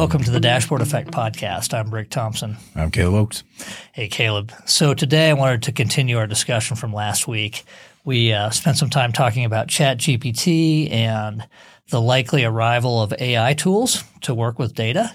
Welcome to the Dashboard Effect podcast. I'm Brick Thompson. I'm Caleb Oakes. Hey, Caleb. So today I wanted to continue our discussion from last week. We uh, spent some time talking about ChatGPT and the likely arrival of AI tools to work with data.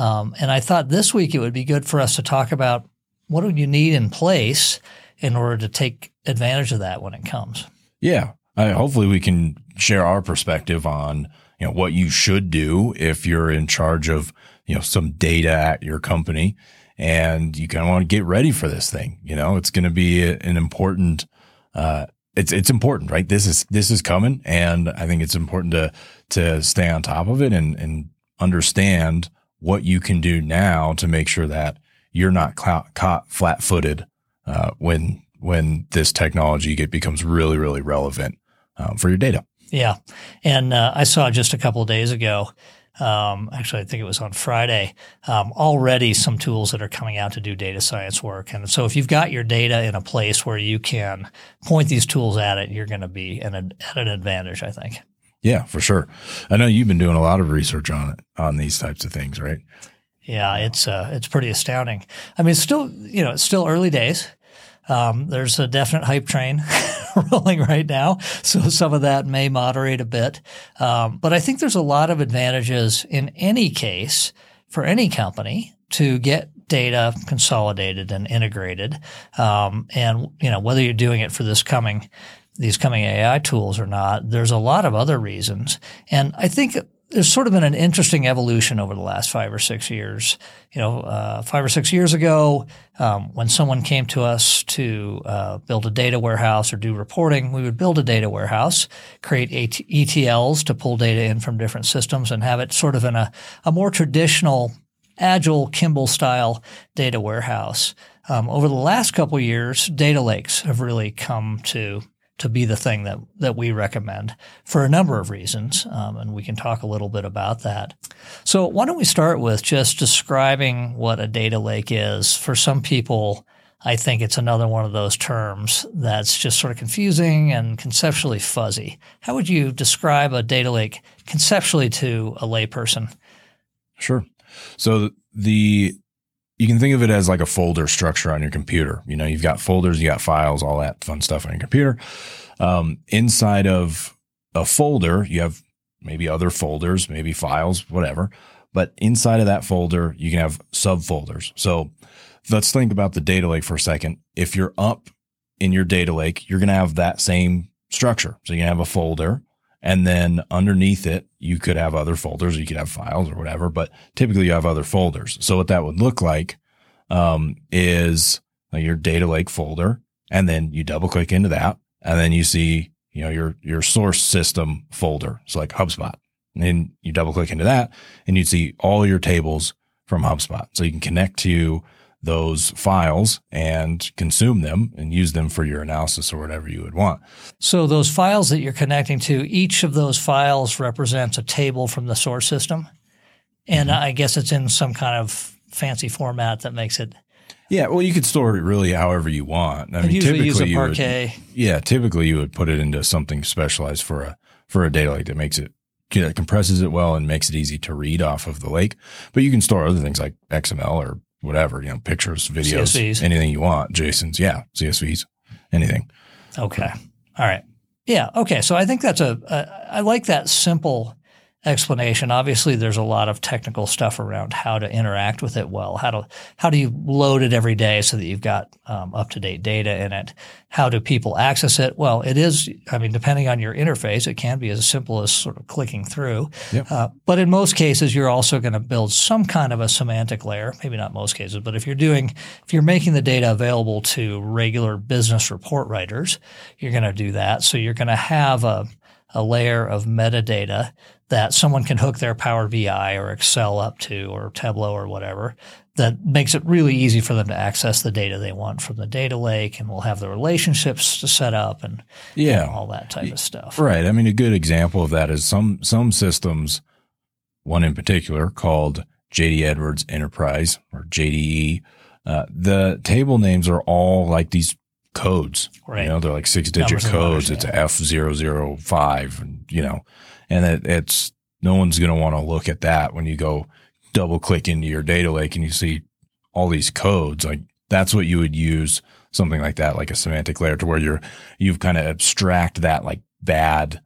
Um, and I thought this week it would be good for us to talk about what do you need in place in order to take advantage of that when it comes. Yeah. I, hopefully we can share our perspective on you know what you should do if you're in charge of you know some data at your company. And you kind of want to get ready for this thing you know? It's going to be an important uh, it's it's important right? This is this is coming and i think it's important to to stay on top of it and and understand what you can do now to make sure that you're not caught flat-footed uh, when when this technology get, becomes really really relevant um, for your data yeah. And uh, I saw just a couple of days ago, um, actually, I think it was on Friday, um, already some tools that are coming out to do data science work. And so if you've got your data in a place where you can point these tools at it, you're going to be an, at an advantage, I think. Yeah, for sure. I know you've been doing a lot of research on it, on these types of things, right? Yeah, it's uh, it's pretty astounding. I mean, it's still you know it's still early days. Um, there's a definite hype train rolling right now, so some of that may moderate a bit. Um, but I think there's a lot of advantages in any case for any company to get data consolidated and integrated. Um, and you know whether you're doing it for this coming these coming AI tools or not, there's a lot of other reasons. And I think there's sort of been an interesting evolution over the last five or six years. You know, uh, five or six years ago, um, when someone came to us to uh, build a data warehouse or do reporting, we would build a data warehouse, create AT- ETLs to pull data in from different systems, and have it sort of in a, a more traditional, agile Kimball style data warehouse. Um, over the last couple years, data lakes have really come to to be the thing that that we recommend for a number of reasons, um, and we can talk a little bit about that. So, why don't we start with just describing what a data lake is? For some people, I think it's another one of those terms that's just sort of confusing and conceptually fuzzy. How would you describe a data lake conceptually to a layperson? Sure. So the you can think of it as like a folder structure on your computer. You know, you've got folders, you got files, all that fun stuff on your computer. Um, inside of a folder, you have maybe other folders, maybe files, whatever. But inside of that folder, you can have subfolders. So let's think about the data lake for a second. If you're up in your data lake, you're going to have that same structure. So you have a folder and then underneath it, you could have other folders, you could have files or whatever, but typically you have other folders. So what that would look like um, is like your data lake folder, and then you double click into that, and then you see you know your your source system folder, so like HubSpot, and you double click into that, and you'd see all your tables from HubSpot. So you can connect to those files and consume them and use them for your analysis or whatever you would want. So those files that you're connecting to, each of those files represents a table from the source system. And mm-hmm. I guess it's in some kind of fancy format that makes it yeah, well, you could store it really however you want. I mean, typically Parquet. Would, yeah, typically you would put it into something specialized for a for a data lake that makes it that compresses it well and makes it easy to read off of the lake. But you can store other things like XML or whatever, you know, pictures, videos, CSVs. anything you want. JSONs, yeah, CSVs, anything. Okay. All right. Yeah. Okay. So I think that's a, a I like that simple explanation. Obviously, there's a lot of technical stuff around how to interact with it well. How to how do you load it every day so that you've got um, up to date data in it? How do people access it? Well, it is. I mean, depending on your interface, it can be as simple as sort of clicking through. Yep. Uh, but in most cases, you're also going to build some kind of a semantic layer. Maybe not most cases, but if you're doing if you're making the data available to regular business report writers, you're going to do that. So you're going to have a a layer of metadata that someone can hook their Power BI or Excel up to or Tableau or whatever that makes it really easy for them to access the data they want from the data lake and we'll have the relationships to set up and yeah, all that type of stuff. Right. I mean, a good example of that is some, some systems, one in particular called JD Edwards Enterprise or JDE. Uh, the table names are all like these codes. Right. You know, they're like six digit codes. It's a F005 and, you know, and it, it's, no one's going to want to look at that when you go double click into your data lake and you see all these codes, like that's what you would use something like that, like a semantic layer to where you're, you've kind of abstract that like bad,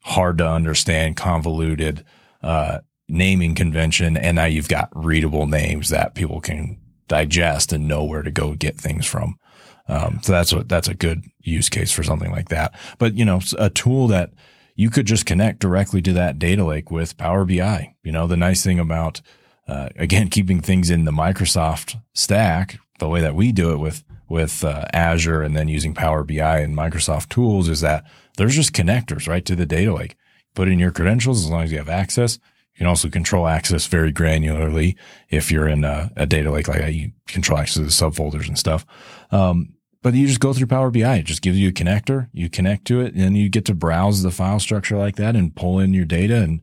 hard to understand, convoluted, uh, naming convention. And now you've got readable names that people can digest and know where to go get things from. Um, so that's what, that's a good use case for something like that. But, you know, a tool that you could just connect directly to that data lake with Power BI. You know, the nice thing about, uh, again, keeping things in the Microsoft stack, the way that we do it with, with uh, Azure and then using Power BI and Microsoft tools is that there's just connectors right to the data lake. Put in your credentials as long as you have access. You can also control access very granularly if you're in a, a data lake like that. You control access to the subfolders and stuff. Um, but you just go through Power BI. It just gives you a connector. You connect to it, and you get to browse the file structure like that and pull in your data, and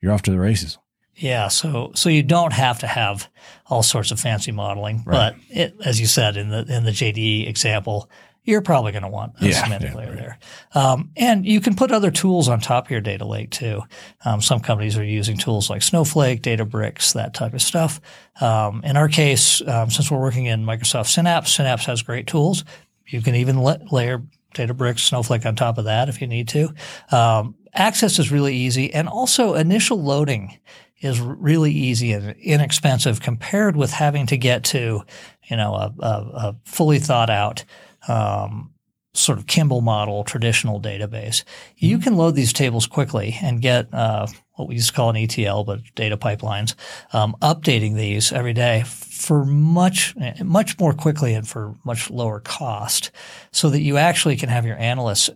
you're off to the races. Yeah, so so you don't have to have all sorts of fancy modeling, right. but it, as you said in the in the JDE example, you're probably going to want a yeah, semantic yeah, layer right. there. Um, and you can put other tools on top of your data lake too. Um, some companies are using tools like Snowflake, Databricks, that type of stuff. Um, in our case, um, since we're working in Microsoft Synapse, Synapse has great tools. You can even let, layer Databricks, Snowflake on top of that if you need to. Um, access is really easy, and also initial loading is really easy and inexpensive compared with having to get to, you know, a, a, a fully thought out um, sort of Kimball model traditional database. You can load these tables quickly and get uh, what we used to call an ETL, but data pipelines, um, updating these every day for much much more quickly and for much lower cost, so that you actually can have your analysts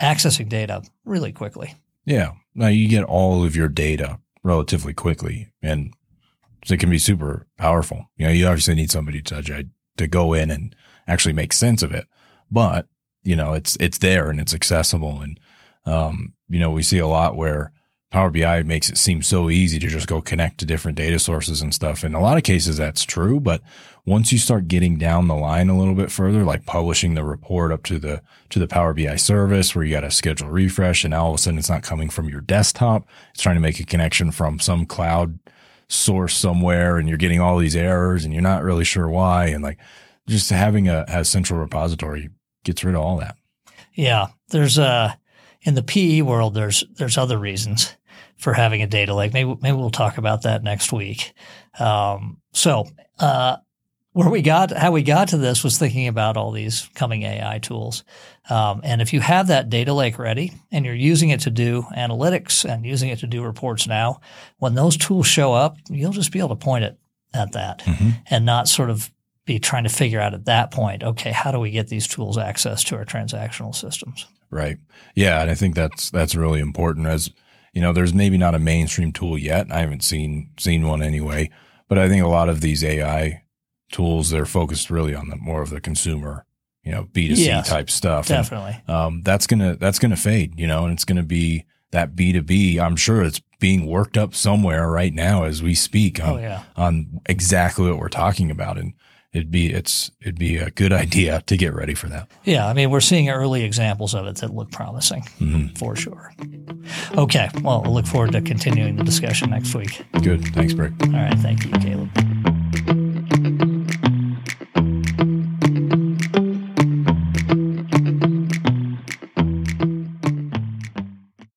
accessing data really quickly. Yeah, now you get all of your data relatively quickly, and it can be super powerful. You know, you obviously need somebody to to go in and actually make sense of it. But, you know, it's, it's there and it's accessible. And, um, you know, we see a lot where Power BI makes it seem so easy to just go connect to different data sources and stuff. In a lot of cases, that's true. But once you start getting down the line a little bit further, like publishing the report up to the, to the Power BI service where you got to schedule refresh and now all of a sudden it's not coming from your desktop. It's trying to make a connection from some cloud source somewhere and you're getting all these errors and you're not really sure why. And like, just having a, a central repository gets rid of all that. Yeah, there's a in the PE world. There's there's other reasons for having a data lake. Maybe maybe we'll talk about that next week. Um, so uh, where we got how we got to this was thinking about all these coming AI tools. Um, and if you have that data lake ready and you're using it to do analytics and using it to do reports now, when those tools show up, you'll just be able to point it at that mm-hmm. and not sort of be trying to figure out at that point, okay, how do we get these tools access to our transactional systems? Right. Yeah, and I think that's that's really important. As you know, there's maybe not a mainstream tool yet. I haven't seen seen one anyway, but I think a lot of these AI tools they're focused really on the more of the consumer, you know, B two C type stuff. Definitely. And, um, that's gonna that's gonna fade, you know, and it's gonna be that B two B. I'm sure it's being worked up somewhere right now as we speak on, oh, yeah. on exactly what we're talking about. And it'd be it's it'd be a good idea to get ready for that. Yeah, I mean we're seeing early examples of it that look promising mm-hmm. for sure. Okay, well we'll look forward to continuing the discussion next week. Good, thanks, Brick. All right, thank you, Caleb.